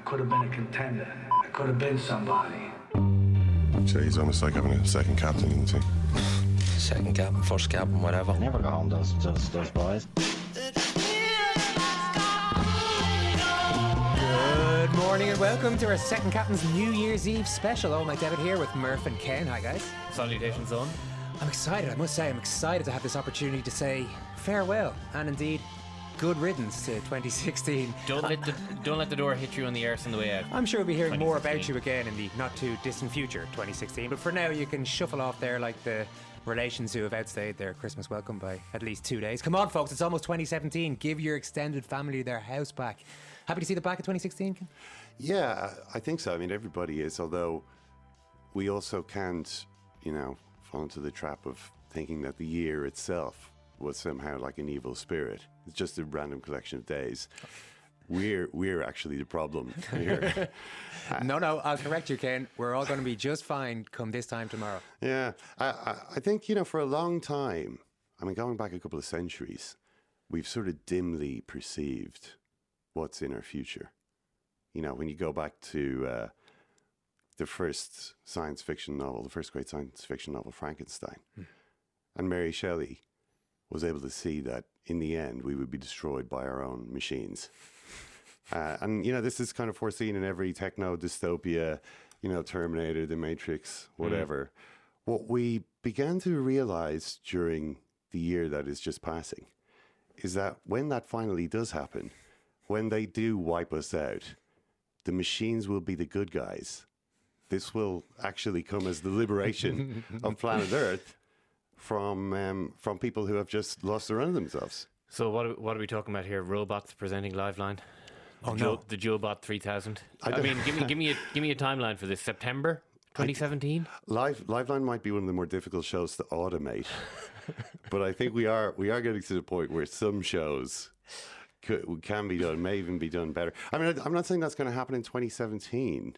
I could have been a contender. I could have been somebody. Jay, he's almost like having a second captain in the team. Second captain, first captain, whatever. Never go home, those, those, those boys. Good morning and welcome to our second captain's New Year's Eve special. Oh, my David here with Murph and Ken. Hi, guys. Salutations, on. I'm excited. I must say, I'm excited to have this opportunity to say farewell and indeed good riddance to 2016. Don't let the don't let the door hit you on the arse on the way out. I'm sure we'll be hearing more about you again in the not too distant future, 2016. But for now, you can shuffle off there like the relations who have outstayed their Christmas welcome by at least two days. Come on, folks, it's almost 2017. Give your extended family their house back. Happy to see the back of 2016? Yeah, I think so. I mean, everybody is, although we also can't, you know, fall into the trap of thinking that the year itself was somehow like an evil spirit. It's just a random collection of days. We're we're actually the problem here. No, no, I'll correct you, Ken. We're all going to be just fine come this time tomorrow. yeah, I, I, I think you know for a long time. I mean, going back a couple of centuries, we've sort of dimly perceived what's in our future. You know, when you go back to uh, the first science fiction novel, the first great science fiction novel, Frankenstein, and Mary Shelley was able to see that in the end we would be destroyed by our own machines. Uh, and you know, this is kind of foreseen in every techno dystopia, you know, Terminator, The Matrix, whatever. What we began to realize during the year that is just passing is that when that finally does happen, when they do wipe us out, the machines will be the good guys. This will actually come as the liberation of planet Earth from um, from people who have just lost their own themselves. So what are, what are we talking about here? Robots presenting Liveline. Oh, Joe, no. the JoeBot 3000. I I, mean, give me give me a give me a timeline for this. September 2017. Live Liveline might be one of the more difficult shows to automate, but I think we are we are getting to the point where some shows could, can be done, may even be done better. I mean, I- I'm not saying that's going to happen in 2017.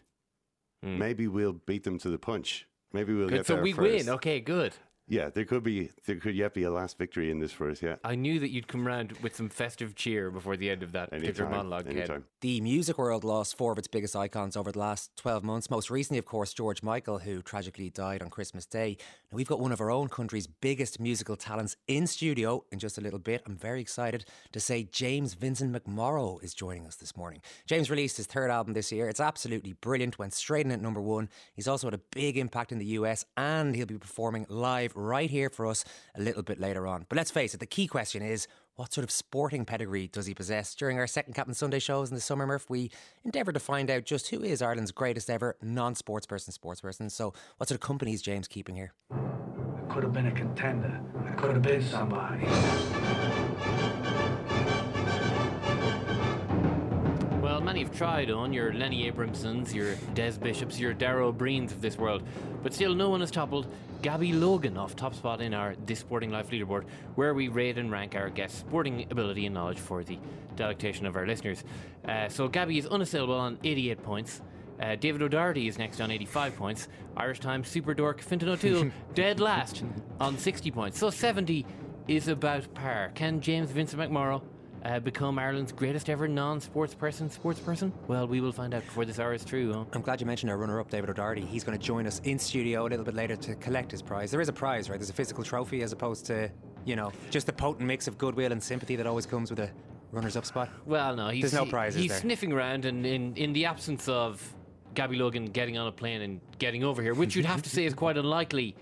Maybe we'll beat them to the punch. Maybe we'll Good. get So there So we first. win. Okay, good. Yeah, there could be there could yet be a last victory in this for us. Yeah, I knew that you'd come round with some festive cheer before the end of that particular anytime, monologue. Ken. anytime. The music world lost four of its biggest icons over the last 12 months. Most recently, of course, George Michael, who tragically died on Christmas Day. Now, we've got one of our own country's biggest musical talents in studio in just a little bit. I'm very excited to say James Vincent McMorrow is joining us this morning. James released his third album this year. It's absolutely brilliant, went straight in at number one. He's also had a big impact in the US, and he'll be performing live right here for us a little bit later on. But let's face it, the key question is what sort of sporting pedigree does he possess? During our second Captain Sunday shows in the summer, Murph, we endeavoured to find out just who is Ireland's greatest ever non sports person, sports. So, what sort of company is James keeping here? I could have been a contender. I could have been somebody. Tried on your Lenny Abramsons, your Des Bishops, your Dara Ó Briains of this world, but still no one has toppled Gabby Logan off top spot in our This Sporting Life leaderboard, where we rate and rank our guests' sporting ability and knowledge for the delectation of our listeners. Uh, so Gabby is unassailable on 88 points. Uh, David O'Doherty is next on 85 points. Irish Times super dork Fintan O'Toole dead last on 60 points. So 70 is about par. Can James Vincent McMorrow uh, become Ireland's greatest ever non-sports person, sports person? Well, we will find out before this hour is through. Huh? I'm glad you mentioned our runner up, David O'Doherty. He's going to join us in studio a little bit later to collect his prize. There is a prize, right? There's a physical trophy as opposed to, you know, just the potent mix of goodwill and sympathy that always comes with a runner's up spot. Well, no, he's, There's no prize, He's there? sniffing around, and in, in the absence of Gabby Logan getting on a plane and getting over here, which you'd have to say is quite unlikely,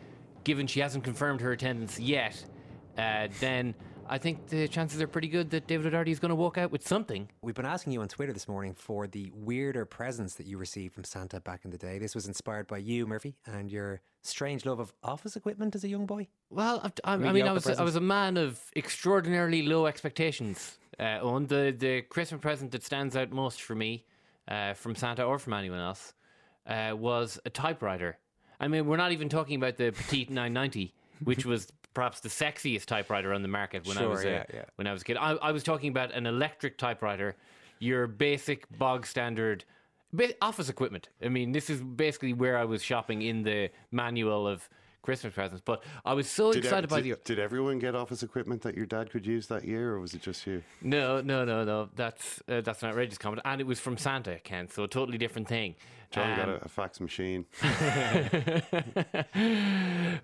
given she hasn't confirmed her attendance yet, uh, then I think the chances are pretty good that David O'Doherty is going to walk out with something. We've been asking you on Twitter this morning for the weirder presents that you received from Santa back in the day. This was inspired by you, Murphy, and your strange love of office equipment as a young boy. Well, I've- I, I mean, I was I was a man of extraordinarily low expectations. Uh, on the the Christmas present that stands out most for me, uh, from Santa or from anyone else, uh, was a typewriter. I mean, we're not even talking about the Petite 990, which was perhaps the sexiest typewriter on the market when I Sure, was a, yeah, yeah. when I was a kid. I, I was talking about an electric typewriter, your basic bog standard office equipment. I mean, this is basically where I was shopping in the manual of Christmas presents. But I was so Did, excited ev- by did, the. did everyone get office equipment that your dad could use that year, or was it just you? No, no, no, no. That's uh, that's an outrageous comment, and it was from Santa, Ken. So a totally different thing. John got Um, a, a fax machine.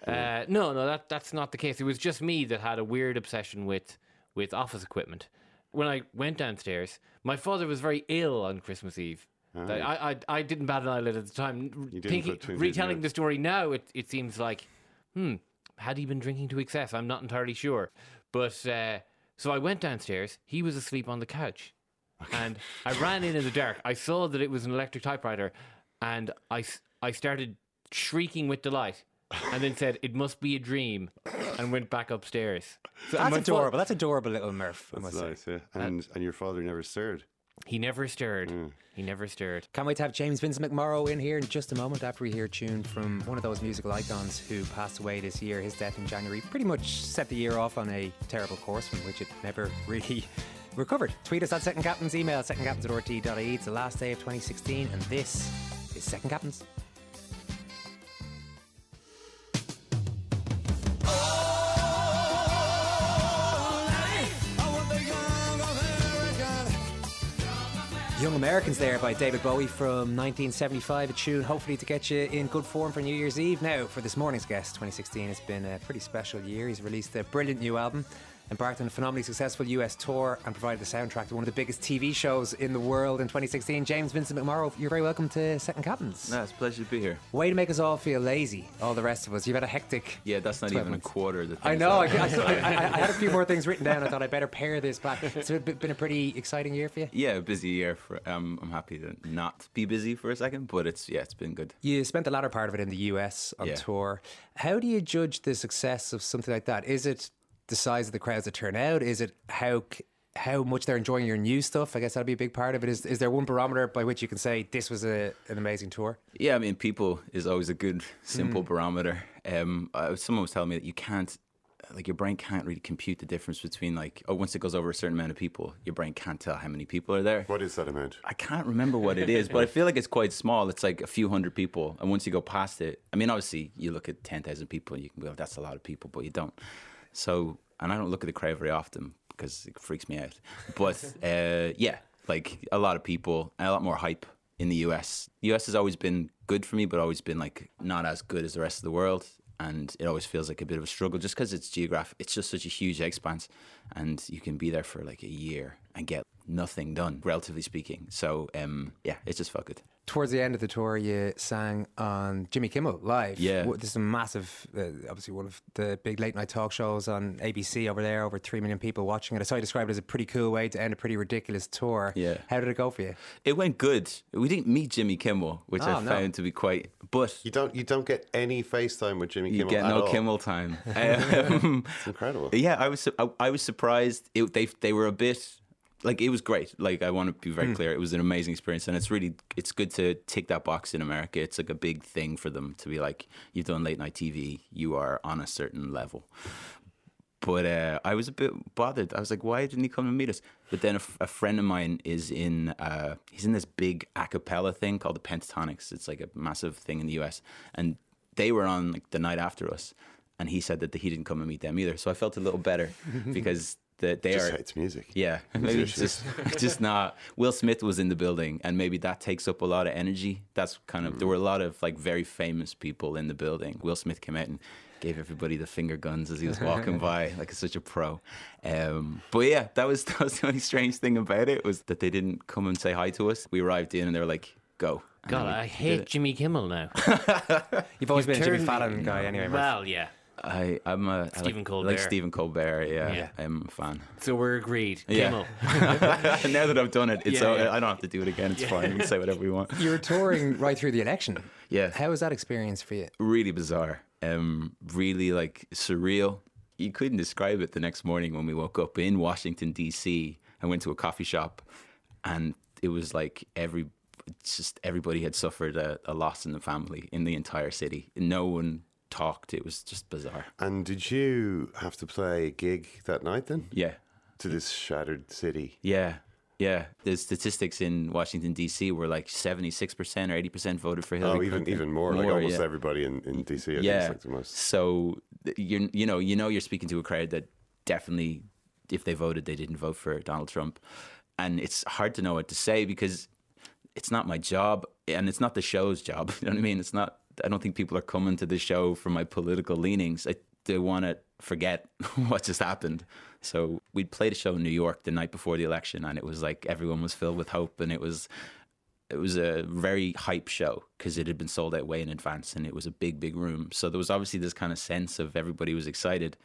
Uh, no, no, that that's not the case. It was just me that had a weird obsession with with office equipment. When I went downstairs, my father was very ill on Christmas Eve. I, I I didn't bat an eyelid at the time. You didn't Thinking, put two and two retelling the story now, it it seems like, hmm, had he been drinking to excess? I'm not entirely sure. But uh, so I went downstairs. He was asleep on the couch, and I ran in in the dark. I saw that it was an electric typewriter, and I, I started shrieking with delight, and then said it must be a dream, and went back upstairs. So That's my fa- adorable. That's adorable little Murph. I That's must say. nice, yeah. And and your father never stirred. He never stirred. Mm. He never stirred. Can't wait to have James Vincent McMorrow in here in just a moment after we hear a tune from one of those musical icons who passed away this year. His death in January pretty much set the year off on a terrible course from which it never really recovered. Tweet us at Second Captains, email secondcaptains at rt.ie. It's the last day of 2016, and this is Second Captains. Young Americans there by David Bowie from 1975, a tune hopefully to get you in good form for New Year's Eve. Now, for this morning's guest, 2016 has been a pretty special year. He's released a brilliant new album, embarked on a phenomenally successful US tour, and provided the soundtrack to one of the biggest TV shows in the world in 2016. James Vincent McMorrow, you're very welcome to Second Captains. No, it's a pleasure to be here. Way to make us all feel lazy, all the rest of us. You've had a hectic. Yeah, that's not even months. a quarter of the I know. I, I, I, I had a few more things written down. I thought I'd better pare this back. It's been a pretty exciting year for you. yeah, a busy year. For um, I'm happy to not be busy for a second, but it's yeah, it's been good. You spent the latter part of it in the US on Yeah. tour. How do you judge the success of something like that? Is it the size of the crowds that turn out? Is it how how much they're enjoying your new stuff? I guess that'd be a big part of it. Is is there one barometer by which you can say this was a, an amazing tour? Yeah, I mean, people is always a good, simple Mm. barometer. Um, uh, someone was telling me that you can't, like, your brain can't really compute the difference between like, oh, once it goes over a certain amount of people, your brain can't tell how many people are there. What is that amount? I can't remember what it is, but I feel like it's quite small. It's like a few hundred people, and once you go past it, I mean, obviously, you look at ten thousand people, and you can go, "That's a lot of people," but you don't. So, and I don't look at the crowd very often because it freaks me out. But uh, yeah, like a lot of people, and a lot more hype in the US. The US has always been good for me, but always been like not as good as the rest of the world. And it always feels like a bit of a struggle just because it's geographic. It's just such a huge expanse, and you can be there for like a year and get nothing done, relatively speaking. So um, yeah, it just felt good. Towards the end of the tour, you sang on Jimmy Kimmel live. Yeah. This is a massive, uh, obviously one of the big late night talk shows on ABC over there. Over three million people watching it. I saw you describe it as a pretty cool way to end a pretty ridiculous tour. Yeah. How did it go for you? It went good. We didn't meet Jimmy Kimmel, which Oh, I no. found to be quite. But You don't you don't get any FaceTime with Jimmy you Kimmel get at no all. Kimmel time. Um, It's incredible. yeah, I was su- I, I was surprised. It, they they were a bit like it was great. Like I want to be very clear, it was an amazing experience, and it's really it's good to tick that box in America. It's like a big thing for them to be like, you've done late night TV, you are on a certain level. But uh, I was a bit bothered. I was like, why didn't he come and meet us? But then a, f- a friend of mine is in, uh, he's in this big a cappella thing called the Pentatonix. It's like a massive thing in the US. And they were on like the night after us. And he said that he didn't come and meet them either. So I felt a little better because the, they Just are. hates music. Yeah, maybe it's just just not. Will Smith was in the building, and maybe that takes up a lot of energy. That's kind of there were a lot of like very famous people in the building. Will Smith came out and gave everybody the finger guns as he was walking by, like such a pro. Um, but yeah, that was that was the only strange thing about it was that they didn't come and say hi to us. We arrived in, and they were like, "Go." God, I hate. Jimmy Kimmel now. You've always been a Jimmy Fallon guy, anyway. Well, yeah. I, I'm a Stephen like, Colbert. like Stephen Colbert. Yeah, Yeah. I'm a fan. So we're agreed. Yeah. Kimmel. now that I've done it, it's Yeah, all, yeah. I don't have to do it again. It's fine. We can say whatever we want. You were touring right through the election. Yeah. How was that experience for you? really bizarre, um, really like surreal. You couldn't describe it the next morning when we woke up in Washington D.C. I went to a coffee shop, and it was like every it's just everybody had suffered a, a loss in the family in the entire city. No one talked. It was just bizarre. And did you have to play a gig that night then Yeah, to this shattered city? yeah. Yeah, the statistics in Washington D.C. were like seventy six percent or eighty percent voted for Hillary. Oh, even Clinton. even more. Like almost yeah. everybody in, in DC. I yeah. like the most. So you you know you know you're speaking to a crowd that definitely, if they voted, they didn't vote for Donald Trump, and it's hard to know what to say because it's not my job and it's not the show's job. You know what I mean? It's not. I don't think people are coming to the show for my political leanings. I, they want to forget what just happened. So we played a show in New York the night before the election, and it was like everyone was filled with hope, and it was it was a very hype show because it had been sold out way in advance and it was a big, big room. So there was obviously this kind of sense of everybody was excited.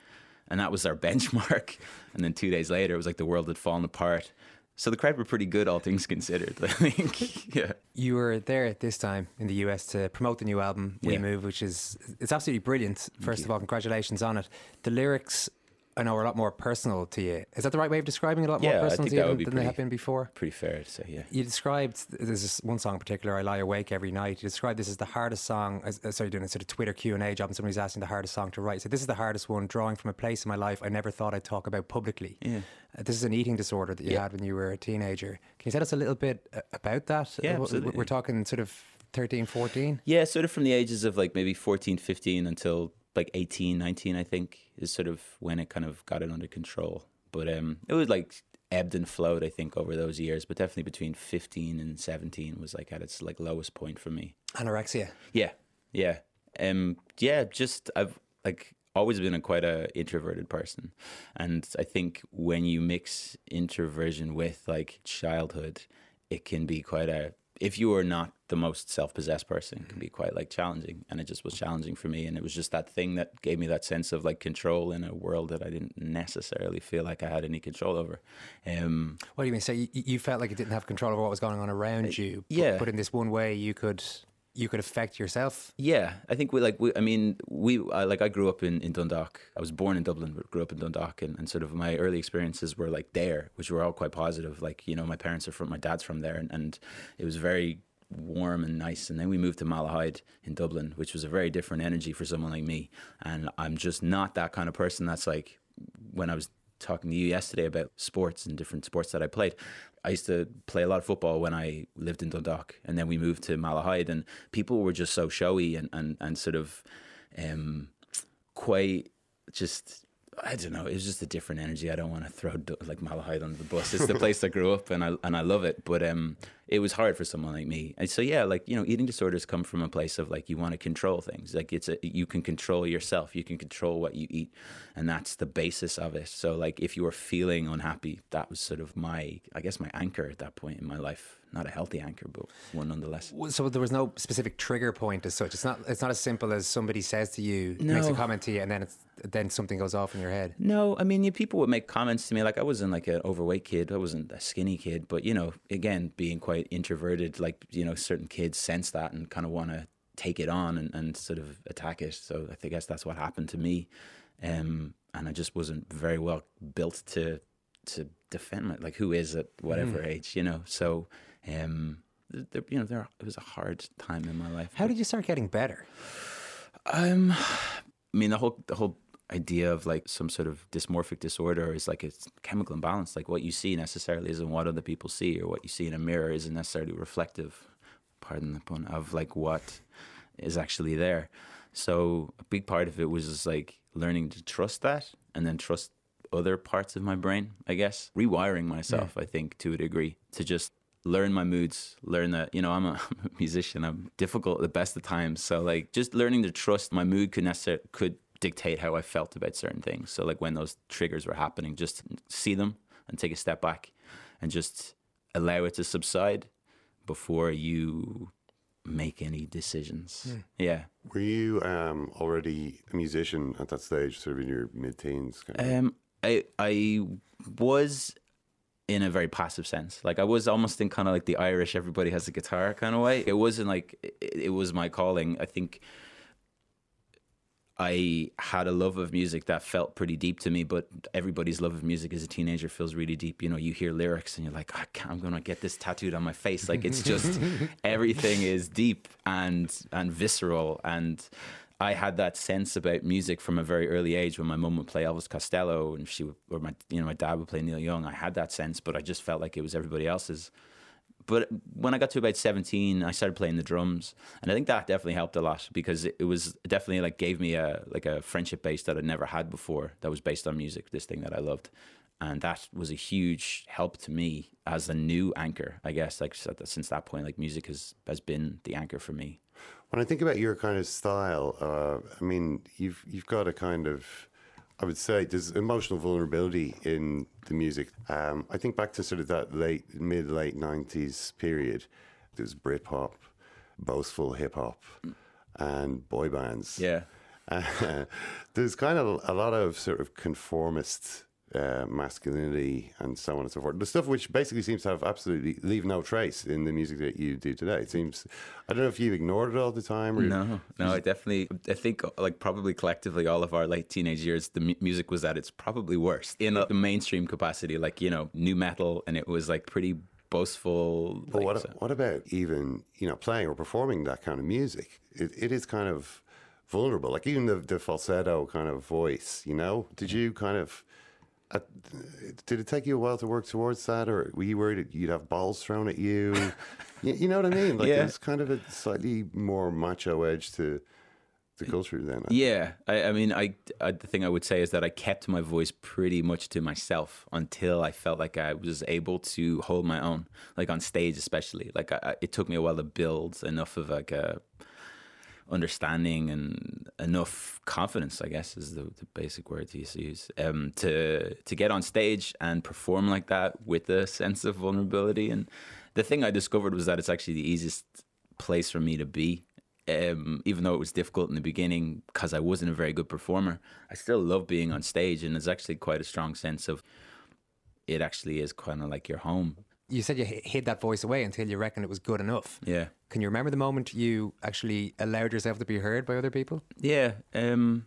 And that was our benchmark. And then two days later, it was like the world had fallen apart. So the crowd were pretty good, all things considered, I think. yeah. You were there at this time in the US to promote the new album We Yeah. Move, which is it's absolutely brilliant. First of all, congratulations on it. The lyrics I know are a lot more personal to you. Is that the right way of describing it? A lot more Yeah, I personal to you than, than they have been before. Pretty fair to say, yeah. You described there's this one song in particular. I lie awake every night. You described this as the hardest song. As, as- sorry, doing a sort of Twitter Q and A job, and somebody's asking the hardest song to write. So this is the hardest one, drawing from a place in my life I never thought I'd talk about publicly. Yeah. Uh, this is an eating disorder that you Yeah. had when you were a teenager. Can you tell us a little bit uh, about that? Yeah, Uh, absolutely. We're talking sort of 13, 14. Yeah, sort of from the ages of like maybe 14, 15 until like 18, 19, I think, is sort of when it kind of got it under control. But um, it was like ebbed and flowed, I think, over those years. But definitely between 15 and 17 was like at its like lowest point for me. Anorexia. Yeah, yeah, um, yeah. Just I've like always been a quite a introverted person, and I think when you mix introversion with like childhood, it can be quite a. If you are not the most self-possessed person, it can be quite like challenging, and it just was challenging for me. And it was just that thing that gave me that sense of like control in a world that I didn't necessarily feel like I had any control over. Um, What do you mean? So you, you felt like you didn't have control over what was going on around you. but- yeah. But in this one way, you could you could affect yourself. Yeah, I think we like we. I mean, we I, like I grew up in, in Dundalk. I was born in Dublin, but grew up in Dundalk, and, and sort of my early experiences were like there, which were all quite positive. Like you know, my parents are from, my dad's from there, and, and it was very warm and nice. And then we moved to Malahide in Dublin, which was a very different energy for someone like me. And I'm just not that kind of person. That's like when I was talking to you yesterday about sports and different sports that I played. I used to play a lot of football when I lived in Dundalk, and then we moved to Malahide, and people were just so showy and and and sort of um, quite just. I don't know. It was just a different energy. I don't want to throw like Malahide under the bus. It's the place I grew up, and I and I love it. But um, it was hard for someone like me. And so yeah, like you know, eating disorders come from a place of like you want to control things. Like it's a you can control yourself. You can control what you eat, and that's the basis of it. So like if you were feeling unhappy, that was sort of my I guess my anchor at that point in my life. Not a healthy anchor, but one nonetheless. So there was no specific trigger point as such. It's not. It's not as simple as somebody says to you, makes a comment to you, and then it's then something goes off in your head. No, I mean, you, people would make comments to me like I wasn't like an overweight kid. I wasn't a skinny kid, but you know, again, being quite introverted, like you know, certain kids sense that and kind of want to take it on and, and sort of attack it. So I think guess that's what happened to me, um, and I just wasn't very well built to to defend my like who is at whatever age, you know. So, um, there, you know, there it was a hard time in my life. How did you start getting better? Um, I mean, the whole the whole idea of like some sort of dysmorphic disorder is like it's chemical imbalance. Like what you see necessarily isn't what other people see, or what you see in a mirror isn't necessarily reflective. Pardon the pun of like what is actually there. So a big part of it was just like learning to trust that, and then trust other parts of my brain. I guess rewiring myself. I think to a degree to just learn my moods, learn that, you know, I'm a, I'm a musician. I'm difficult at the best of times. So like just learning to trust my mood could necessarily could dictate how I felt about certain things. So like when those triggers were happening, just see them and take a step back and just allow it to subside before you make any decisions. Yeah. Were you um, already a musician at that stage, sort of in your mid-teens? Kind of? Um, I I was in a very passive sense. Like I was almost in kind of like the Irish everybody has a guitar kind of way. It wasn't like it, it was my calling. I think I had a love of music that felt pretty deep to me, but everybody's love of music as a teenager feels really deep. You know, you hear lyrics and you're like, I'm going to get this tattooed on my face. Like it's just everything is deep and and visceral and I had that sense about music from a very early age when my mum would play Elvis Costello and she would, or my you know my dad would play Neil Young. I had that sense, but I just felt like it was everybody else's. But when I got to about seventeen, I started playing the drums, and I think that definitely helped a lot because it, it was definitely like gave me a like a friendship base that I'd never had before. That was based on music, this thing that I loved, and that was a huge help to me as a new anchor. I guess like since that point, like music has has been the anchor for me. When I think about your kind of style, uh, I mean, you've you've got a kind of, I would say, there's emotional vulnerability in the music. Um, I think back to sort of that late, mid late '90s period. There's Britpop, boastful hip hop, and boy bands. Yeah. Uh, there's kind of a lot of sort of conformist uh, masculinity and so on and so forth. The stuff which basically seems to have absolutely leave no trace in the music that you do today. It seems I don't know if you've ignored it all the time. Or no, no, I definitely I think like probably collectively all of our late teenage years, the mu- music was at its probably worst in a, the mainstream capacity, like you know nu metal, and it was like pretty boastful. But like, what so. what about even you know playing or performing that kind of music? It, it is kind of vulnerable. Like even the the falsetto kind of voice. You know, did you kind of uh, did it take you a while to work towards that, or were you worried you'd have balls thrown at you? you, you, know what I mean? Like Yeah. there's kind of a slightly more macho edge to the culture then. Yeah, I, I mean, I, I the thing I would say is that I kept my voice pretty much to myself until I felt like I was able to hold my own, like on stage especially. Like I, I- it took me a while to build enough of like a understanding and enough confidence, I guess, is the, the basic word to use, um, to to get on stage and perform like that with a sense of vulnerability. And the thing I discovered was that it's actually the easiest place for me to be. Um, even though it was difficult in the beginning because I wasn't a very good performer, I still love being on stage, and there's actually quite a strong sense of it. Actually, is kind of like your home. You said you hid that voice away until you reckoned it was good enough. Yeah. Can you remember the moment you actually allowed yourself to be heard by other people? Yeah, um,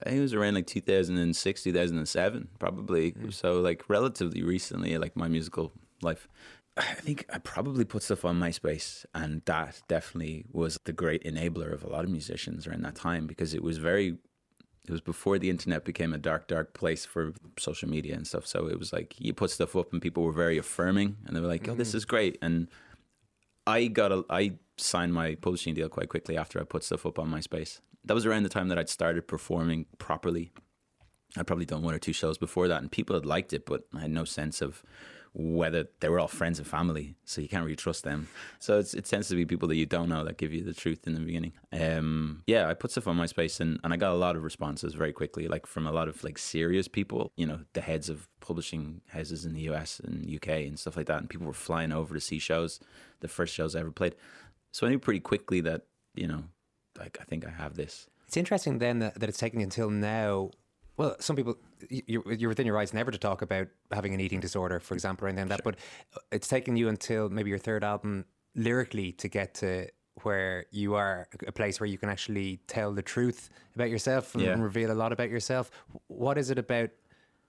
I think it was around like 2006, 2007, probably. So like relatively recently, like my musical life. I think I probably put stuff on MySpace, and that definitely was the great enabler of a lot of musicians around that time because it was very. It was before the internet became a dark, dark place for social media and stuff. So it was like you put stuff up, and people were very affirming, and they were like, "Oh, this mm-hmm. is great." And I got a I signed my publishing deal quite quickly after I put stuff up on MySpace. That was around the time that I'd started performing properly. I'd probably done one or two shows before that, and people had liked it, but I had no sense of whether they were all friends and family, so you can't really trust them. So it tends to be people that you don't know that give you the truth in the beginning. Um, yeah, I put stuff on MySpace, and, and I got a lot of responses very quickly, like from a lot of like serious people, you know, the heads of publishing houses in the US and UK and stuff like that, and people were flying over to see shows, the first shows I ever played. So I knew pretty quickly that you know, like I think I have this. It's interesting then that, that it's taken until now. Well, some people, you- you're, you're within your rights never to talk about having an eating disorder, for example, or anything like that. But uh, it's taken you until maybe your third album lyrically to get to where you are a place where you can actually tell the truth about yourself and, Yeah. reveal a lot about yourself. What is it about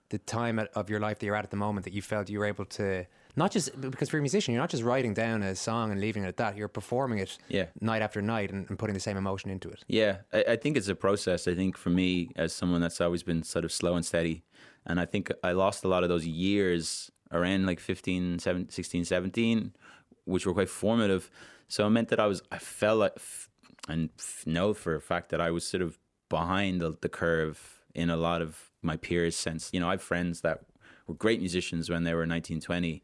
the time of your life that you're at at the moment that you felt you were able to not just because for a musician you're not just writing down a song and leaving it at that you're performing it Yeah. night after night and, and putting the same emotion into it Yeah, I, I think it's a process. I think for me, as someone that's always been sort of slow and steady, and I think I lost a lot of those years around like 15, 17, 16, 17, which were quite formative. So it meant that I was, I felt like, f- and f- know for a fact that I was sort of behind the, the curve in a lot of my peers' sense. You know, I have friends that were great musicians when they were 19, 20 and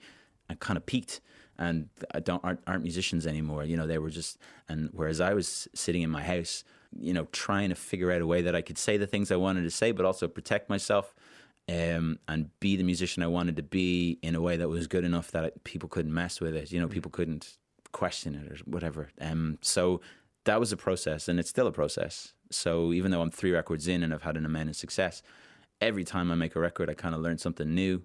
kind of peaked and I don't aren't, aren't musicians anymore. You know, they were just and whereas I was sitting in my house, you know, trying to figure out a way that I could say the things I wanted to say, but also protect myself. Um, and be the musician I wanted to be in a way that was good enough that people couldn't mess with it. You know, people couldn't question it or whatever. Um, so that was a process, and it's still a process. So even though I'm three records in and I've had an immense success, every time I make a record, I kind of learn something new.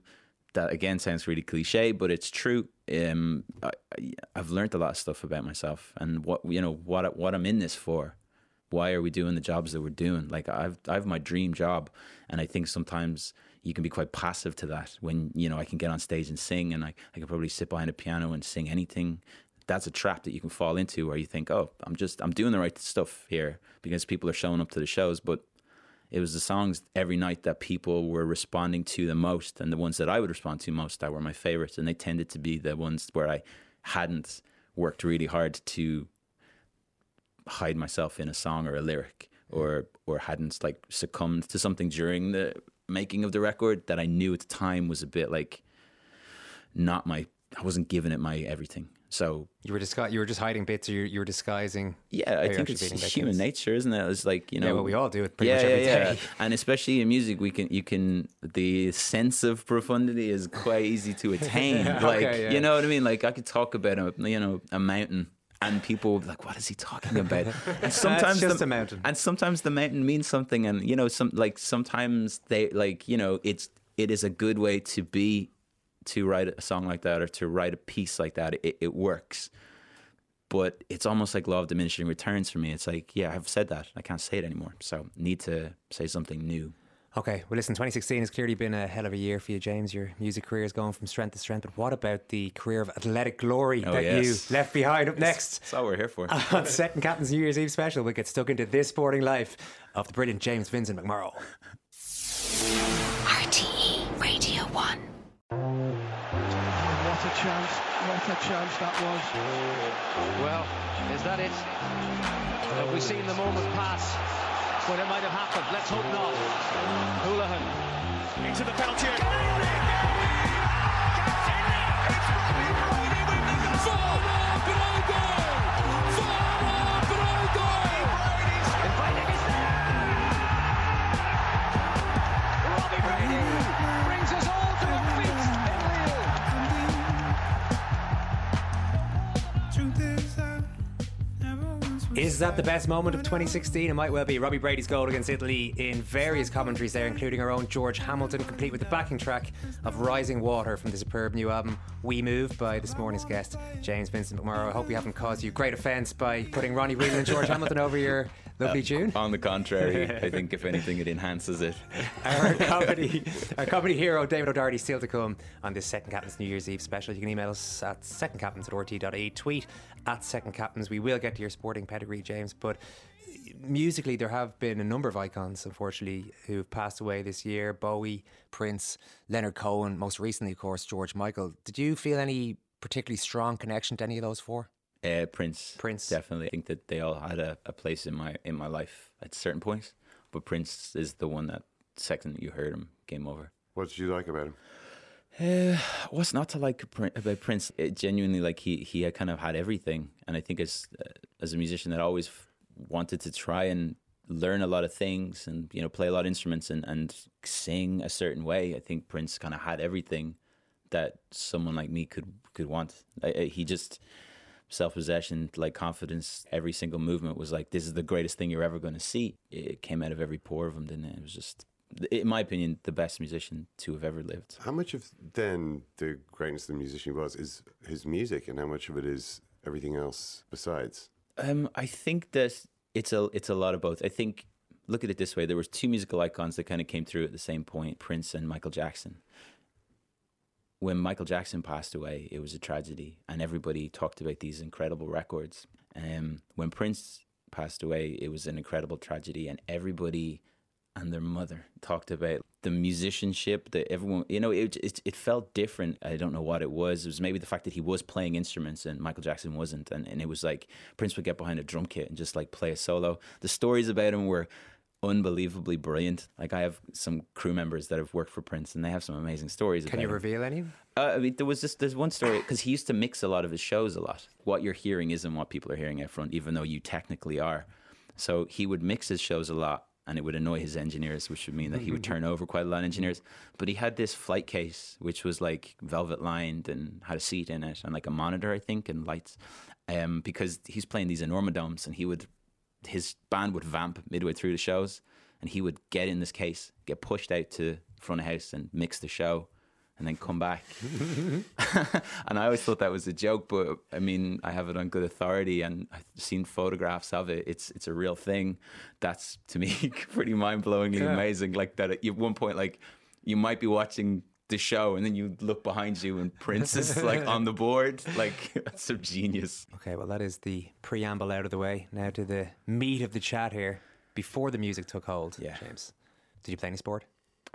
That again sounds really cliche, but it's true. Um, I, I've learned a lot of stuff about myself and what you know what what I'm in this for. Why are we doing the jobs that we're doing? Like I've I have my dream job, and I think sometimes you can be quite passive to that. When you know I can get on stage and sing, and I I could probably sit behind a piano and sing anything that's a trap that you can fall into where you think, oh, I'm just I'm doing the right stuff here because people are showing up to the shows, but it was the songs every night that people were responding to the most and the ones that I would respond to most that were my favorites and they tended to be the ones where I hadn't worked really hard to hide myself in a song or a lyric mm-hmm. or or hadn't like succumbed to something during the making of the record that I knew at the time was a bit like not my I wasn't giving it my everything. So You were disgu- you were just hiding bits, or you, you were disguising. yeah, I think it's human things. nature, isn't it? It's like you know, Yeah, well, we all do it pretty yeah, much every yeah, day. And especially in music, we can you can the sense of profundity is quite easy to attain. like yeah. you know what I mean? Like I could talk about a you know a mountain. And people will be like, "What is he talking about?" And sometimes just the, a mountain. And sometimes the mountain means something, and you know, some like sometimes they like you know, it's it is a good way to be to write a song like that or to write a piece like that. It, it works but it's almost like law of diminishing returns for me. It's like, yeah, I've said that. I can't say it anymore. So need to say something new. Okay, well, listen, 2016 has clearly been a hell of a year for you, James. Your music career is going from strength to strength. But what about the career of athletic glory Oh, that yes. you left behind up next? That's all we're here for. On second Captain's New Year's Eve special, we'll get stuck into this sporting life of the brilliant James Vincent McMorrow. RTE Radio 1. What a chance, what a chance that was. Well, is that it? Have we seen the moment pass when it might have happened? Let's hope not. Hoolahan into the penalty area. Is that the best moment of 2016? It might well be. Robbie Brady's goal against Italy in various commentaries there, including our own George Hamilton, complete with the backing track of Rising Water from the superb new album We Move by this morning's guest, James Vincent McMorrow. I hope we haven't caused you great offence by putting Ronnie Whelan and George Hamilton over your lovely tune. Uh, on the contrary, I think if anything, it enhances it. Our comedy, our comedy hero David O'Doherty still to come on this Second Captain's New Year's Eve special. You can email us at secondcaptains at rt.e, tweet at Second Captains. We will get to your sporting pedigree, James, but musically there have been a number of icons, unfortunately, who've passed away this year. Bowie, Prince, Leonard Cohen, most recently, of course, George Michael. Did you feel any particularly strong connection to any of those four? Uh, Prince, Prince. definitely. I think that they all had a, a place in my in my life at certain points, but Prince is the one that second that you heard him, game over. What did you like about him? Uh, what's not to like Prin- about Prince? It genuinely, like he he had kind of had everything, and I think as uh, as a musician that always f- wanted to try and learn a lot of things, and you know play a lot of instruments and and sing a certain way. I think Prince kind of had everything that someone like me could could want. I, I, he just self possession, like confidence. Every single movement was like, "This is the greatest thing you're ever going to see." It came out of every pore of him, didn't it? It was just, in my opinion, the best musician to have ever lived. How much of then the greatness of the musician he was is his music, and how much of it is everything else besides? Um, I think that it's a it's a lot of both. I think look at it this way: there was two musical icons that kind of came through at the same point, Prince and Michael Jackson. When Michael Jackson passed away, it was a tragedy, and everybody talked about these incredible records. Um, when Prince passed away, it was an incredible tragedy, and everybody and their mother talked about the musicianship that everyone you know it, it it felt different. I don't know what it was. It was maybe the fact that he was playing instruments and michael jackson wasn't and, and it was like prince would get behind a drum kit and just like play a solo. The stories about him were unbelievably brilliant like i have some crew members that have worked for prince and they have some amazing stories Can you him. reveal any? Uh, I mean, there was just there's one story because he used to mix a lot of his shows a lot. What you're hearing isn't what people are hearing out front, even though you technically are. So he would mix his shows a lot, and it would annoy his engineers, which would mean that he would turn over quite a lot of engineers. But he had this flight case, which was like velvet lined and had a seat in it and like a monitor, I think, and lights. Um, because he's playing these enormodomes, and he would his band would vamp midway through the shows, and he would get in this case, get pushed out to front of house, and mix the show, and then come back. and I always thought that was a joke, but I mean, I have it on good authority, and I've seen photographs of it. It's it's a real thing. That's to me pretty mind blowingly Yeah. amazing. Like that, at one point, like you might be watching the show, and then you look behind you and Prince is like on the board. Like that's so genius. Okay, well, that is the preamble out of the way. Now to the meat of the chat here. Before the music took hold, Yeah. James, did you play any sport?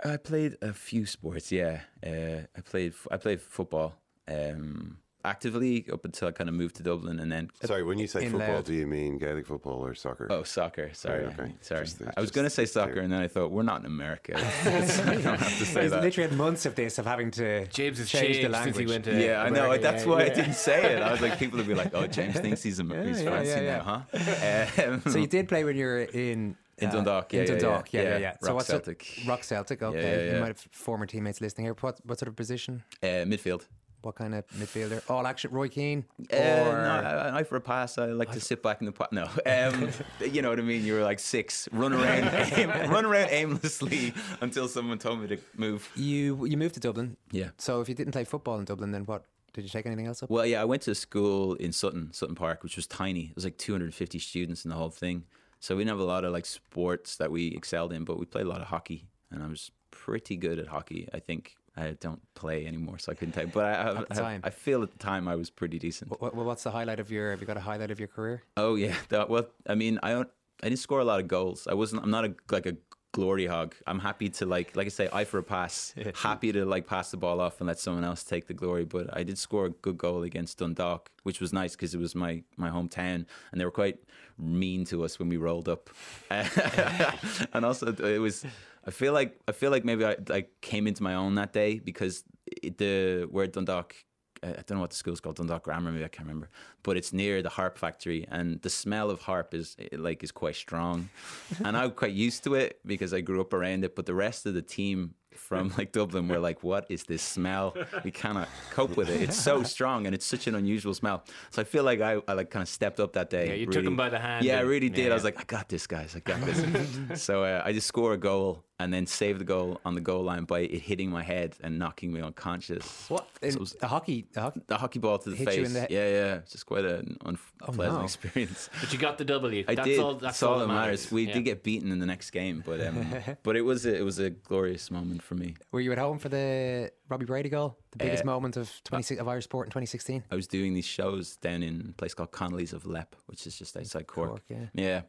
I played a few sports. Yeah, uh, I played I played football um, actively up until I kind of moved to Dublin, and then Sorry, when you say football, loud. do you mean Gaelic football or soccer? Oh, soccer. Sorry. okay. Sorry. Just, uh, I was going to say clear. soccer, and then I thought, we're not in America. I don't have to say He's that. literally had months of this, of having to James has change changed the language. since he went to. Yeah, I know. America, That's yeah, why I didn't say it. I was like, people would be like, "Oh, James thinks he's, a, he's yeah, fancy yeah, now, huh?" Um, So you did play when you were in In uh, Dundalk, yeah, in yeah, yeah. Dundalk, yeah, yeah, Yeah, yeah. So Rock what's Celtic. It? Rock Celtic. Okay, yeah, you yeah. might have former teammates listening here. What what sort of position? uh, midfield. What kind of midfielder? All action. Roy Keane. Uh, or no, I, I for a pass. I like to sit back in the pot. No, um, you know what I mean. You were like six, run around, aim, run around aimlessly until someone told me to move. you you moved to Dublin. Yeah. So if you didn't play football in Dublin, then what? Did you take anything else up? Well, yeah, I went to school in Sutton, Sutton Park, which was tiny. It was like 250 students in the whole thing. So we didn't have a lot of like sports that we excelled in, but we played a lot of hockey, and I was pretty good at hockey. I think I don't play anymore, so I couldn't take. But I, I, At the I. I feel at the time I was pretty decent. What, what, what's the highlight of your? Have you got a highlight of your career? Oh yeah, well, I mean, I don't, I didn't score a lot of goals. I wasn't. I'm not a like a glory hog. I'm happy to like, like I say, eye for a pass. happy to like pass the ball off and let someone else take the glory. But I did score a good goal against Dundalk, which was nice because it was my my hometown, and they were quite mean to us when we rolled up. and also, it was. I feel like I feel like maybe I I came into my own that day because it, the where Dundalk I I don't know what the school's called, Dundalk Grammar, maybe I can't remember. But it's near the harp factory, and the smell of harp is eh, like is quite strong. and I'm quite used to it because I grew up around it. But the rest of the team from like Dublin were like, "What is this smell? We cannot cope with it. It's so strong, and it's such an unusual smell." So I feel like I, I like kind of stepped up that day. Yeah, you took 'em by the hand Yeah, I really did. yeah. I was like, "I got this, guys. I got this." so uh, I just score a goal and then save the goal on the goal line by it hitting my head and knocking me unconscious. What? So it was- a hockey? A hockey? the hockey ball to the Hit face. you in the- Yeah, yeah. It's just quite an unpleasant no. experience. But you got the W. I that's did. all. That's, all that matters. We Yeah. did get beaten in the next game, but um, but it was a, it was a glorious moment for me. Were you at home for the Robbie Brady goal? The biggest Uh, moment of 26 of Irish sport in 2016. I was doing these shows down in a place called Connolly's of Leap, which is just outside Cork. Cork, yeah. yeah.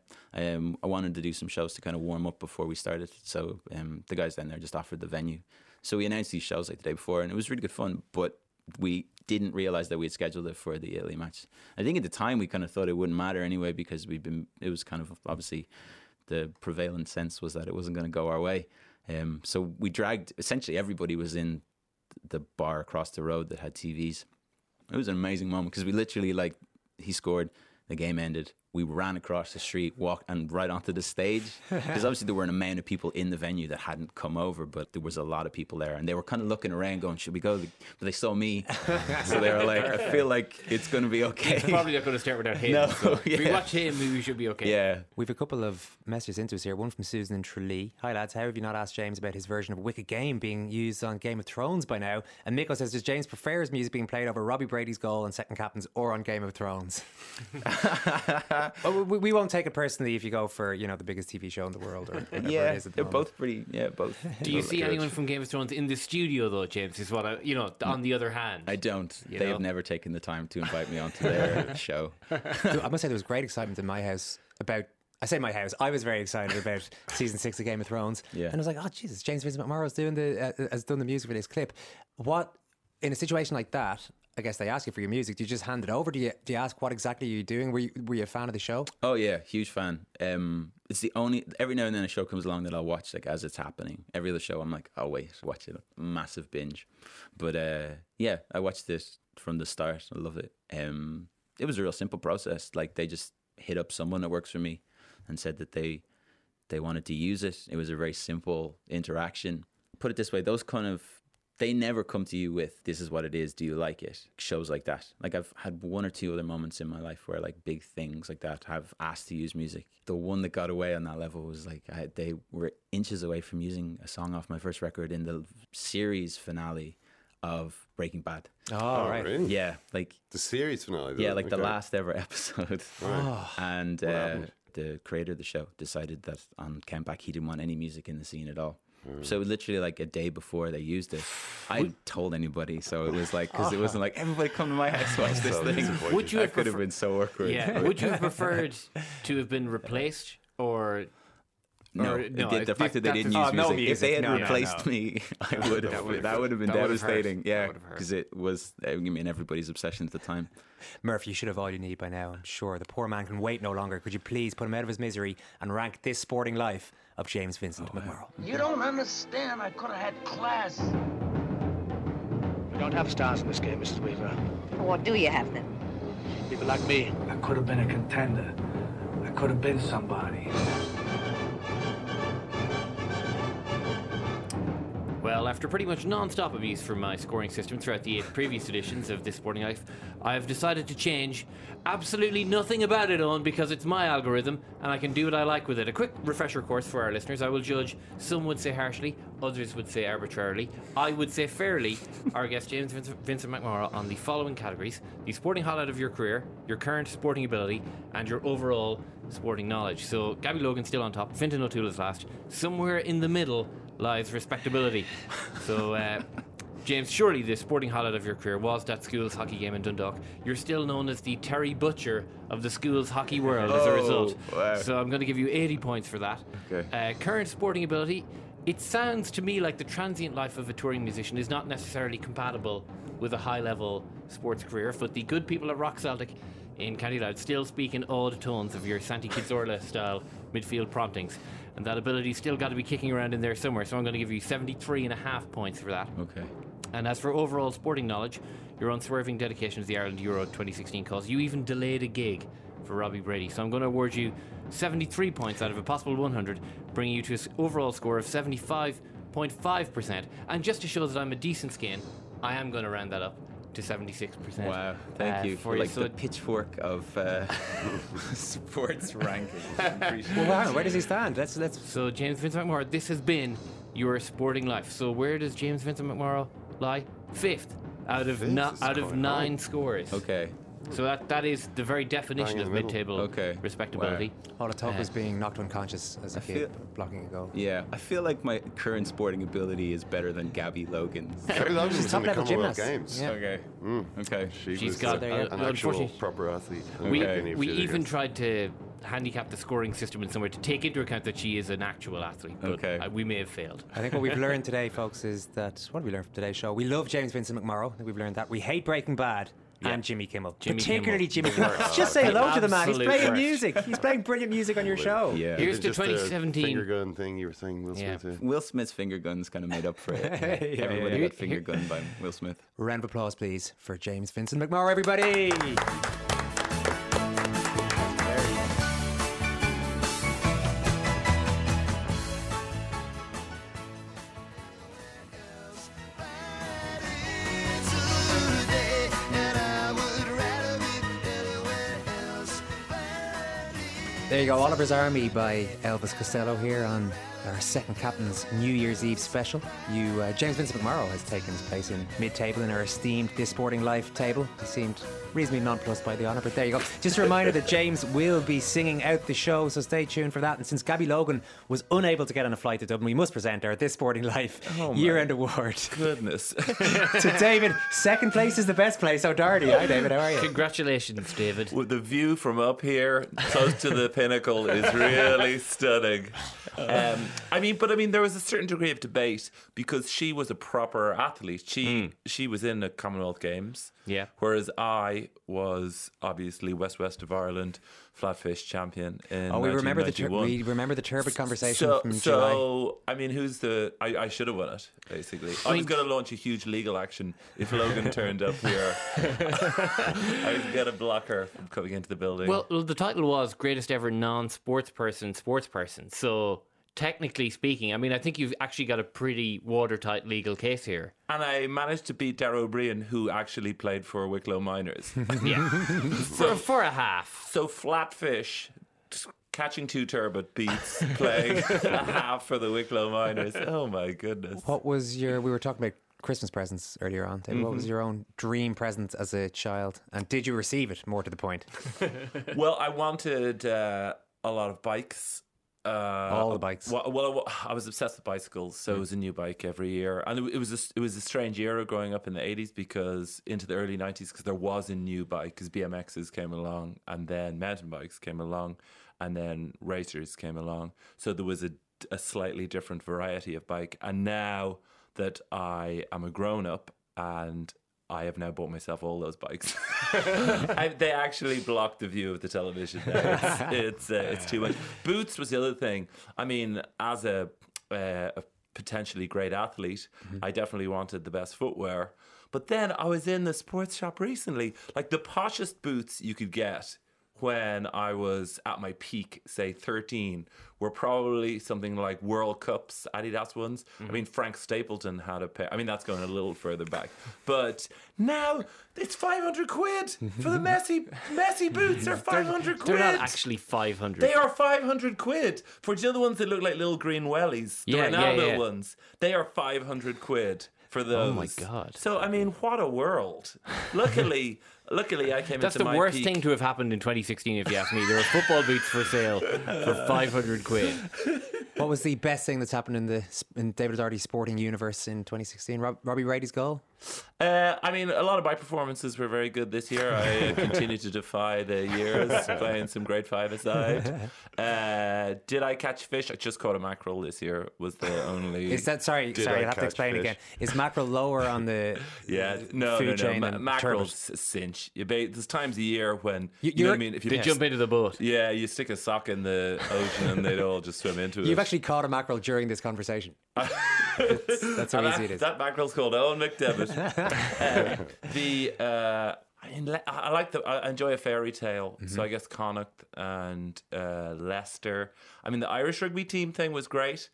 Um, I wanted to do some shows to kind of warm up before we started, so um, the guys down there just offered the venue. So we announced these shows like the day before, and it was really good fun. But we didn't realize that we had scheduled it for the Italy match. I think at the time we kind of thought it wouldn't matter anyway because we've been. It was kind of obviously the prevalent sense was that it wasn't going to go our way. Um, so we dragged. Essentially, everybody was in the bar across the road that had TVs. It was an amazing moment because we literally like he scored, the game ended. We ran across the street, walked and right onto the stage because obviously there were an amount of people in the venue that hadn't come over, but there was a lot of people there, and they were kind of looking around, going, "Should we go?" But they saw me, so they were like, "I feel like it's going to be okay." Probably not going to start without him. No, so If we watch him, we should be okay. yeah, We've a couple of messages into us here. One from Susan and Tralee. Hi lads, how have you not asked James about his version of Wicked Game being used on Game of Thrones by now? And Miko says, does James prefer his music being played over Robbie Brady's goal and Second Captains or on Game of Thrones? Well, we, we won't take it personally if you go for you know the biggest TV show in the world or whatever yeah, it is. At the they're moment. both pretty. Yeah, both. Do you see good. anyone from Game of Thrones in the studio though, James? Is what I, you know. On the other hand, I don't. They know? have never taken the time to invite me onto their show. I must say there was great excitement in my house about. I say my house. I was very excited about season six of Game of Thrones, Yeah. and I was like, "Oh Jesus, James Vincent McMorrow's doing the uh, has done the music for this clip." What in a situation like that? I guess they ask you for your music. Do you just hand it over? Do you do you ask what exactly are you doing? Were you, were you a fan of the show? Oh yeah, huge fan. Um, it's the only every now and then a show comes along that I'll watch like as it's happening. Every other show, I'm like, oh wait, watch it, massive binge. But uh, yeah, I watched this from the start. I love it. Um, it was a real simple process. Like they just hit up someone that works for me and said that they they wanted to use it. It was a very simple interaction. Put it this way, those kind of they never come to you with this is what it is. Do you like it? Shows like that. Like i've had one or two other moments in my life where like big things like that have asked to use music. The one that got away on that level was like I, they were inches away from using a song off my first record in the series finale of breaking bad. Oh, Oh, right. really? yeah like The series finale. yeah though, like the last ever episode. And What uh, the creator of the show decided that on count back he didn't want any music in the scene at all So literally like a day before they used it, I told anybody. So it was like because it wasn't like everybody come to my house watch this So thing. Would you that have could have been so awkward. Yeah. Would you have preferred to have been replaced or No, Or- no, did- I the fact that they didn't that's- use Oh, no music. If they had No, no, replaced no. me, I would have. would've- that would have been that devastating. Yeah, because it was. Uh, I mean, everybody's obsession at the time. Murphy, you should have all you need by now, I'm sure. The poor man can wait no longer. Could you please put him out of his misery and rank this sporting life of James Vincent oh, McMorrow? You don't understand. I could have had class. We don't have stars in this game, Mrs. Weaver. What do you have then? People like me. I could have been a contender. I could have been somebody. Well, after pretty much non-stop abuse from my scoring system throughout the eight previous editions of This Sporting Life, I've decided to change absolutely nothing about it on because it's my algorithm and I can do what I like with it. A quick refresher course for our listeners. I will judge, some would say harshly, others would say arbitrarily. I would say fairly, our guest James Vincent, Vincent McMorrow on the following categories. The sporting highlight of your career, your current sporting ability, and your overall sporting knowledge. So Gabby Logan still on top, Fintan O'Toole is last. Somewhere in the middle lies respectability. So, uh, James, surely the sporting highlight of your career was that school's hockey game in Dundalk. You're still known as the Terry Butcher of the school's hockey world as a Oh, result. wow. So I'm going to give you 80 points for that. Okay. Uh, current sporting ability. It sounds to me like the transient life of a touring musician is not necessarily compatible with a high level sports career, but the good people at Rock Celtic in County Louth still speak in odd tones of your Santi Cazorla style midfield promptings. And that ability's still got to be kicking around in there somewhere, so I'm going to give you 73 and a half points for that. Okay. And as for overall sporting knowledge, your unswerving dedication to the Ireland Euro 2016 cause you even delayed a gig for Robbie Brady. So I'm going to award you 73 points out of a possible 100, bringing you to an overall score of 75.5%. And just to show that I'm a decent skin, I am going to round that up to 76%. Wow. Thank uh, you for for like So the it- pitchfork of uh, sports rankings. Appreciate Well, it. hang on, where does he stand? Let's let's. So James Vincent McMorrow, this has been your sporting life. So where does James Vincent McMorrow lie? Fifth out of Fifth no, out of nine high. scores. Okay. So that that is the very definition of the mid-table Okay. respectability. All it took Uh, was being knocked unconscious as a I kid, feel- blocking a goal. Yeah, I feel like my current sporting ability is better than Gabby Logan's. Gabby Logan She's was in the top-level gymnast. Games. Yeah. Okay. Okay. She She's was got- a- there you go. an Well, actual unfortunately- proper athlete. We, Okay. we even tried to handicap the scoring system in somewhere to take into account that she is an actual athlete. But Okay. uh, we may have failed. I think what we've learned today, folks, is that what have we learned from today's show? We love James Vincent McMorrow. I think we've learned that. We hate Breaking Bad. Yeah. And Jimmy Kimmel, Jimmy particularly Kimmel. Jimmy Kimmel. Just say hello to the man. He's playing worst. music. He's playing brilliant music on your show. Yeah. Here's to Just the 2017. finger gun thing you were saying, Will Yeah. Smith. Will Smith's finger guns kind of made up for it. Yeah, Everybody yeah. got finger gunned by Will Smith. Round of applause, please, for James Vincent McMorrow, everybody. There you go, Oliver's Army by Elvis Costello here on our second captain's New Year's Eve special. You, uh, James Vincent McMorrow has taken his place in mid-table in our esteemed This Sporting Life table. He seemed reasonably nonplussed by the honour, but there you go. Just a reminder that James will be singing out the show, so stay tuned for that. And since Gabby Logan was unable to get on a flight to Dublin, we must present our This Sporting Life Oh, year-end award Goodness. to David. Second place is the best place. Oh, O'Doherty. Hi, David. How are you? Congratulations, David. Well, the view from up here, close to the pinnacle, is really stunning. Um, I mean, but I mean, there was a certain degree of debate because she was a proper athlete. She she was in the Commonwealth Games, Yeah. whereas I was obviously West West of Ireland flatfish champion in. Oh, we remember the tur- we remember the turbid conversation So, from so July. I mean, who's the? I, I should have won it. Basically, I was going to launch a huge legal action if Logan turned up here. I was going to block her from coming into the building. Well, well, the title was greatest ever non-sports person, sports person. So technically speaking, I mean, I think you've actually got a pretty watertight legal case here. and I managed to beat Dara Ó Briain, who actually played for Wicklow Minors. Yeah, for, for a half. so Flatfish catching two turbot beats playing a half for the Wicklow Minors. Oh my goodness. What was your? We were talking about Christmas presents earlier on. David. What Mm-hmm. was your own dream present as a child, and did you receive it? More to the point. Well, I wanted uh, a lot of bikes Uh, All the bikes. Well, well, I was obsessed with bicycles, so it was a new bike every year, and it, it was a, it was a strange era growing up in the '80s because into the early '90s because there was a new bike because BMXs came along, and then mountain bikes came along, and then racers came along, so there was a, a slightly different variety of bike, and now that I am a grown up and I have now bought myself all those bikes. I, they actually block the view of the television. Now. It's it's, uh, it's too much. Boots was the other thing. I mean, as a, uh, a potentially great athlete, I definitely wanted the best footwear. But then I was in the sports shop recently, like the poshest boots you could get when I was at my peak, say 13, were probably something like World Cups Adidas ones. I mm-hmm. mean, Frank Stapleton had a pair. I mean, that's going a little further back. But now it's 500 quid for the Messi, Messi boots. They're 500 quid. They're not actually 500. They are 500 quid. For the other ones that look like little green wellies, the Yeah, yeah, Ronaldo yeah. ones, they are 500 quid for those. Oh my God. So, I mean, what a world. Luckily, luckily I came in. That's into the my worst peak. thing to have happened in 2016, if you ask me. There were football boots for sale for 500 quid. What was the best thing that's happened in the in David Doherty's sporting universe in 2016? Rob, Robbie Brady's goal. Uh, I mean, a lot of my performances were very good this year. I uh, continue to defy the years, playing some grade five aside. Uh, did I catch fish? I just caught a mackerel this year. Was the only. Is that sorry? Did sorry, I you have to explain fish? again. Is mackerel lower on the Yeah, no, food no, no. chain Ma- than mackerel's a You there's times a year when You- you, know what I mean. If you They jump into the boat. yeah, you stick a sock in the ocean and they'd all just swim into it. You've actually caught a mackerel during this conversation. That's how And easy that, it is. That mackerel's called Eoin McDevitt. um, the uh, I, I like the I enjoy a fairy tale. Mm-hmm. So I guess Connacht and uh, Leicester. I mean, the Irish rugby team thing was great.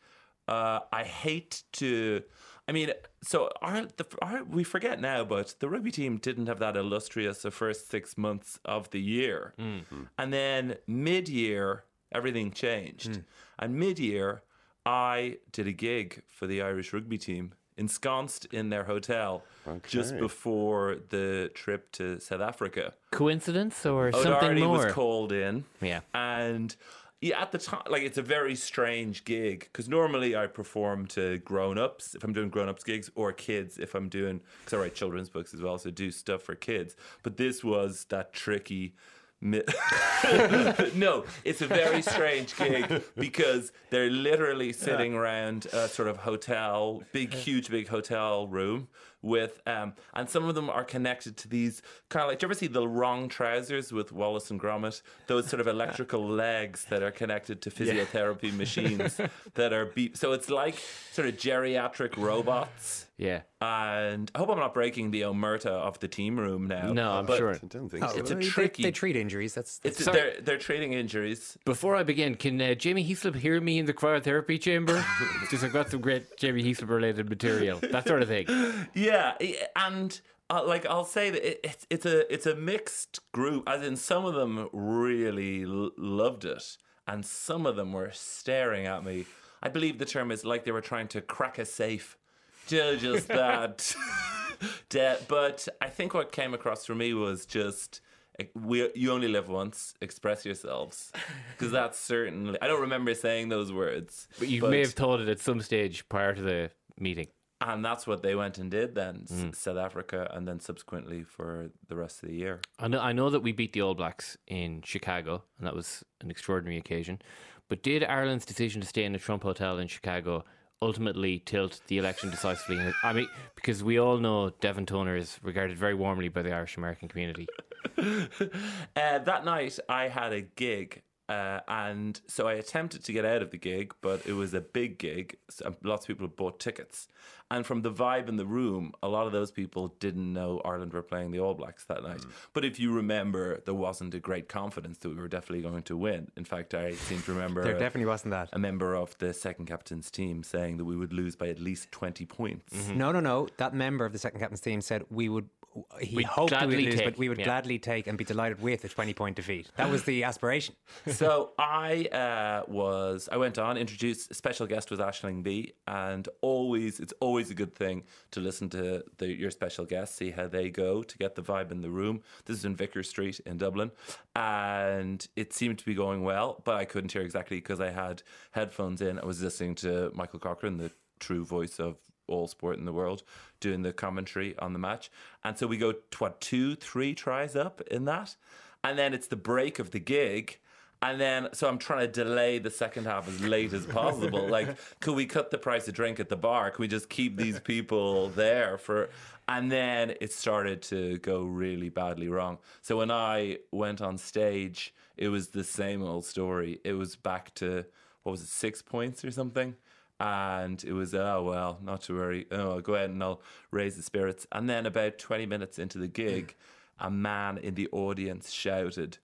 Uh, I hate to. I mean, so our, the, our, we forget now, but the rugby team didn't have that illustrious the first six months of the year, mm-hmm. and then mid-year everything changed, mm. and mid-year I did a gig for the Irish rugby team ensconced in their hotel just before the trip to South Africa. Coincidence or something O'Doherty more? was called in. Yeah. And yeah, at the time, like it's a very strange gig because normally I perform to grown ups if I'm doing grown ups gigs or kids if I'm doing, because I write children's books as well, so do stuff for kids. But this was that tricky. no, it's a very strange gig because they're literally sitting around a sort of hotel, big, huge, big hotel room with, um, and some of them are connected to these kind of like, do you ever see the wrong trousers with Wallace and Gromit? Those sort of electrical legs that are connected to physiotherapy machines that are beep. So it's like sort of geriatric robots. Yeah. And I hope I'm not breaking the omerta of the team room now. No, I'm but sure. I don't think so. It's a They- tricky. They, treat injuries. That's, that's It's, Sorry. they're, they're treating injuries. Before I begin, can uh, Jamie Heaslip hear me in the cryotherapy chamber? Just I've got some great Jamie Heaslip related material, that sort of thing. Yeah, and uh, like I'll say that it, it's it's a it's a mixed group. As in, some of them really l- loved it, and some of them were staring at me. I believe the term is like they were trying to crack a safe. Ju- Just that. But I think what came across for me was just. eh, We, you only live once. Express yourselves, because that's certainly. I don't remember saying those words, But you may have thought it at some stage prior to the meeting. and that's what they went and did then, Mm. South Africa, and then subsequently for the rest of the year. I know, I know that we beat the All Blacks in Chicago, and that was an extraordinary occasion. But did Ireland's decision to stay in the Trump Hotel in Chicago ultimately tilt the election decisively? I mean, because we all know Devin Toner is regarded very warmly by the Irish American community. Uh, that night, I had a gig. Uh, and so I attempted to get out of the gig, but it was a big gig. So um, lots of people bought tickets. And from the vibe in the room, a lot of those people didn't know Ireland were playing the All Blacks that night. Mm. But if you remember, there wasn't a great confidence that we were definitely going to win. In fact, I seem to remember there a- definitely wasn't that. a member of the second captain's team saying that we would lose by at least 20 points. Mm-hmm. No, no, no. That member of the second captain's team said we would he We'd hoped we would gladly lose, take, but we would yeah. gladly take and be delighted with a 20 point defeat. That was the aspiration. so I uh, was I went on introduced special guest was Aisling Bea and always it's always a good thing to listen to the, your special guests see how they go to get the vibe in the room this is in Vicar Street in Dublin and it seemed to be going well but I couldn't hear exactly because I had headphones in I was listening to Michael Corcoran the true voice of all sport in the world doing the commentary on the match and so we go what two three tries up in that and then it's the break of the gig and then, so I'm trying to delay the second half as late as possible. like, could we cut the price of drink at the bar? Can we just keep these people there for? And then it started to go really badly wrong. So when I went on stage, it was the same old story. It was back to what was it, six points or something? And it was, oh, well, not to worry. Oh, I'll go ahead and I'll raise the spirits. And then about 20 minutes into the gig, a man in the audience shouted,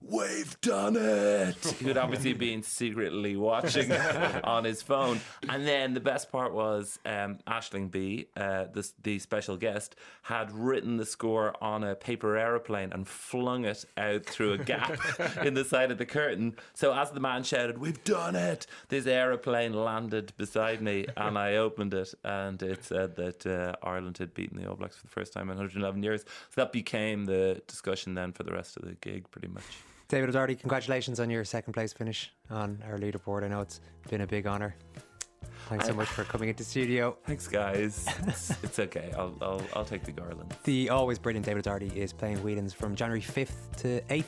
We've done it! Who'd obviously been secretly watching on his phone. And then the best part was um, Aisling Bea, uh, the, the special guest, had written the score on a paper aeroplane and flung it out through a gap in the side of the curtain. So as the man shouted, We've done it! This aeroplane landed beside me and I opened it and it said that uh, Ireland had beaten the All Blacks for the first time in 111 years. So that became the discussion then for the rest of the gig, pretty much. David O'Doherty, congratulations on your second place finish on our leaderboard. I know it's been a big honour. Thanks so much for coming into studio. Thanks, guys. It's, it's okay. I'll, I'll, I'll take the garland. The always brilliant David O'Doherty is playing Whelan's from January 5th to 8th.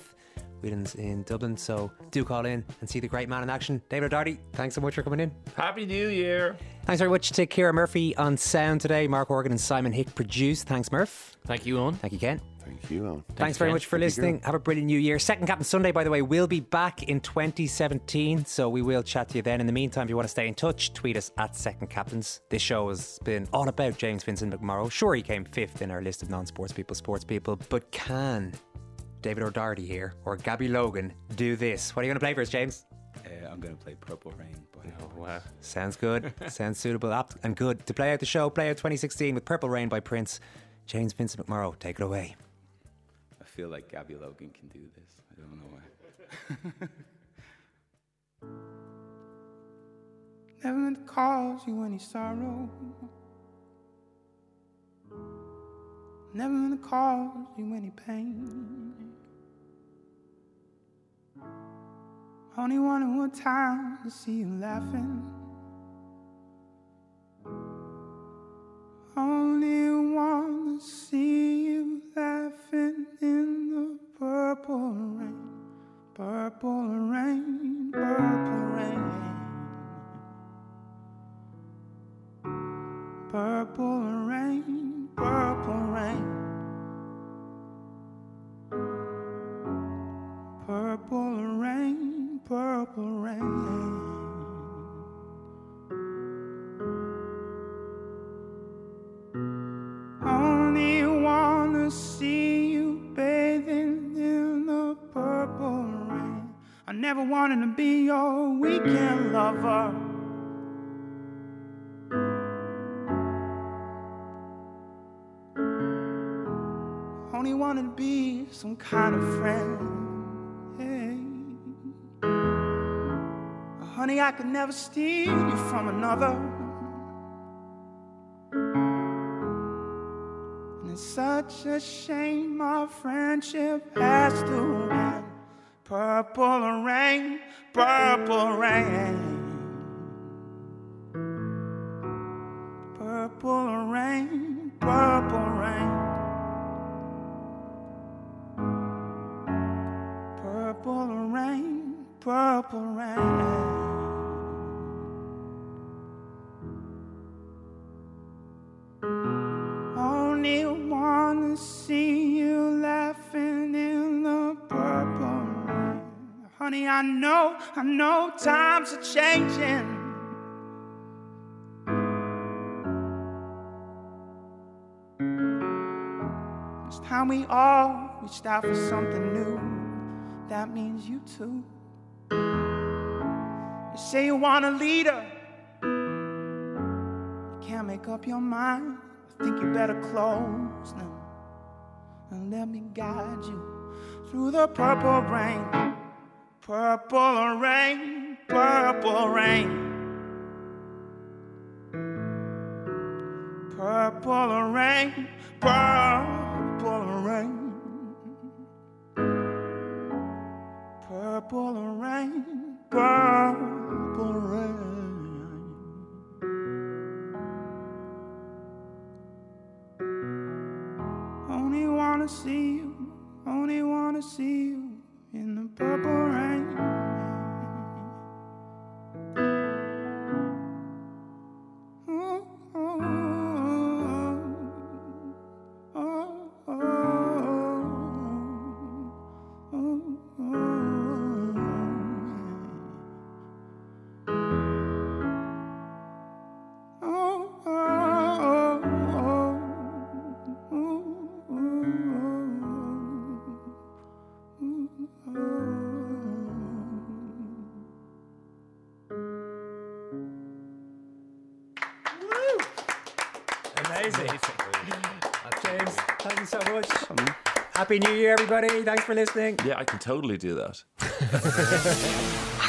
Whelan's in Dublin, so do call in and see the great man in action. David O'Doherty, thanks so much for coming in. Happy New Year. Thanks very much to Kira Murphy on sound today. Mark Horgan and Simon Hick produced. Thanks, Murph. Thank you, Eoin. Thank you, Ken. Thank you, Eoin. Thanks, very much for listening. Have a brilliant new year. Second Captain Sunday, by the way, will be back in 2017. So we will chat to you then. In the meantime, if you want to stay in touch, tweet us at Second Captains. This show has been all about James Vincent McMorrow. Sure, he came fifth in our list of non sports people, sports people, but can David O'Doherty here or Gabby Logan do this? What are you going to play for us, James? Uh, I'm going to play Purple Rain. By oh, wow. Sounds good. Sounds suitable, apt, and good. To play out the show, play out 2016 with Purple Rain by Prince. James Vincent McMorrow, take it away. I feel like Gabby Logan can do this. I don't know why. Never meant to cause you any sorrow. Never meant to cause you any pain. Only wanted one time to see you laughing. Only want to see you laughing in the purple rain. Purple rain, purple rain. Purple rain, purple rain. Purple rain, purple rain. Never wanted to be your weekend lover. Only wanted to be some kind of friend. Hey. Honey, I could never steal you from another. And it's such a shame our friendship has to end. Purple rain, purple rain. We all reached out for something new. That means you too. You say you want a leader. You can't make up your mind. I think you better close now. and let me guide you through the purple rain. Purple rain, purple rain. Purple rain, purple rain. Purple rain, purple rain. Only wanna see you, only wanna see you Happy New Year, everybody. Thanks for listening. Yeah, I can totally do that. RTE Radio 1.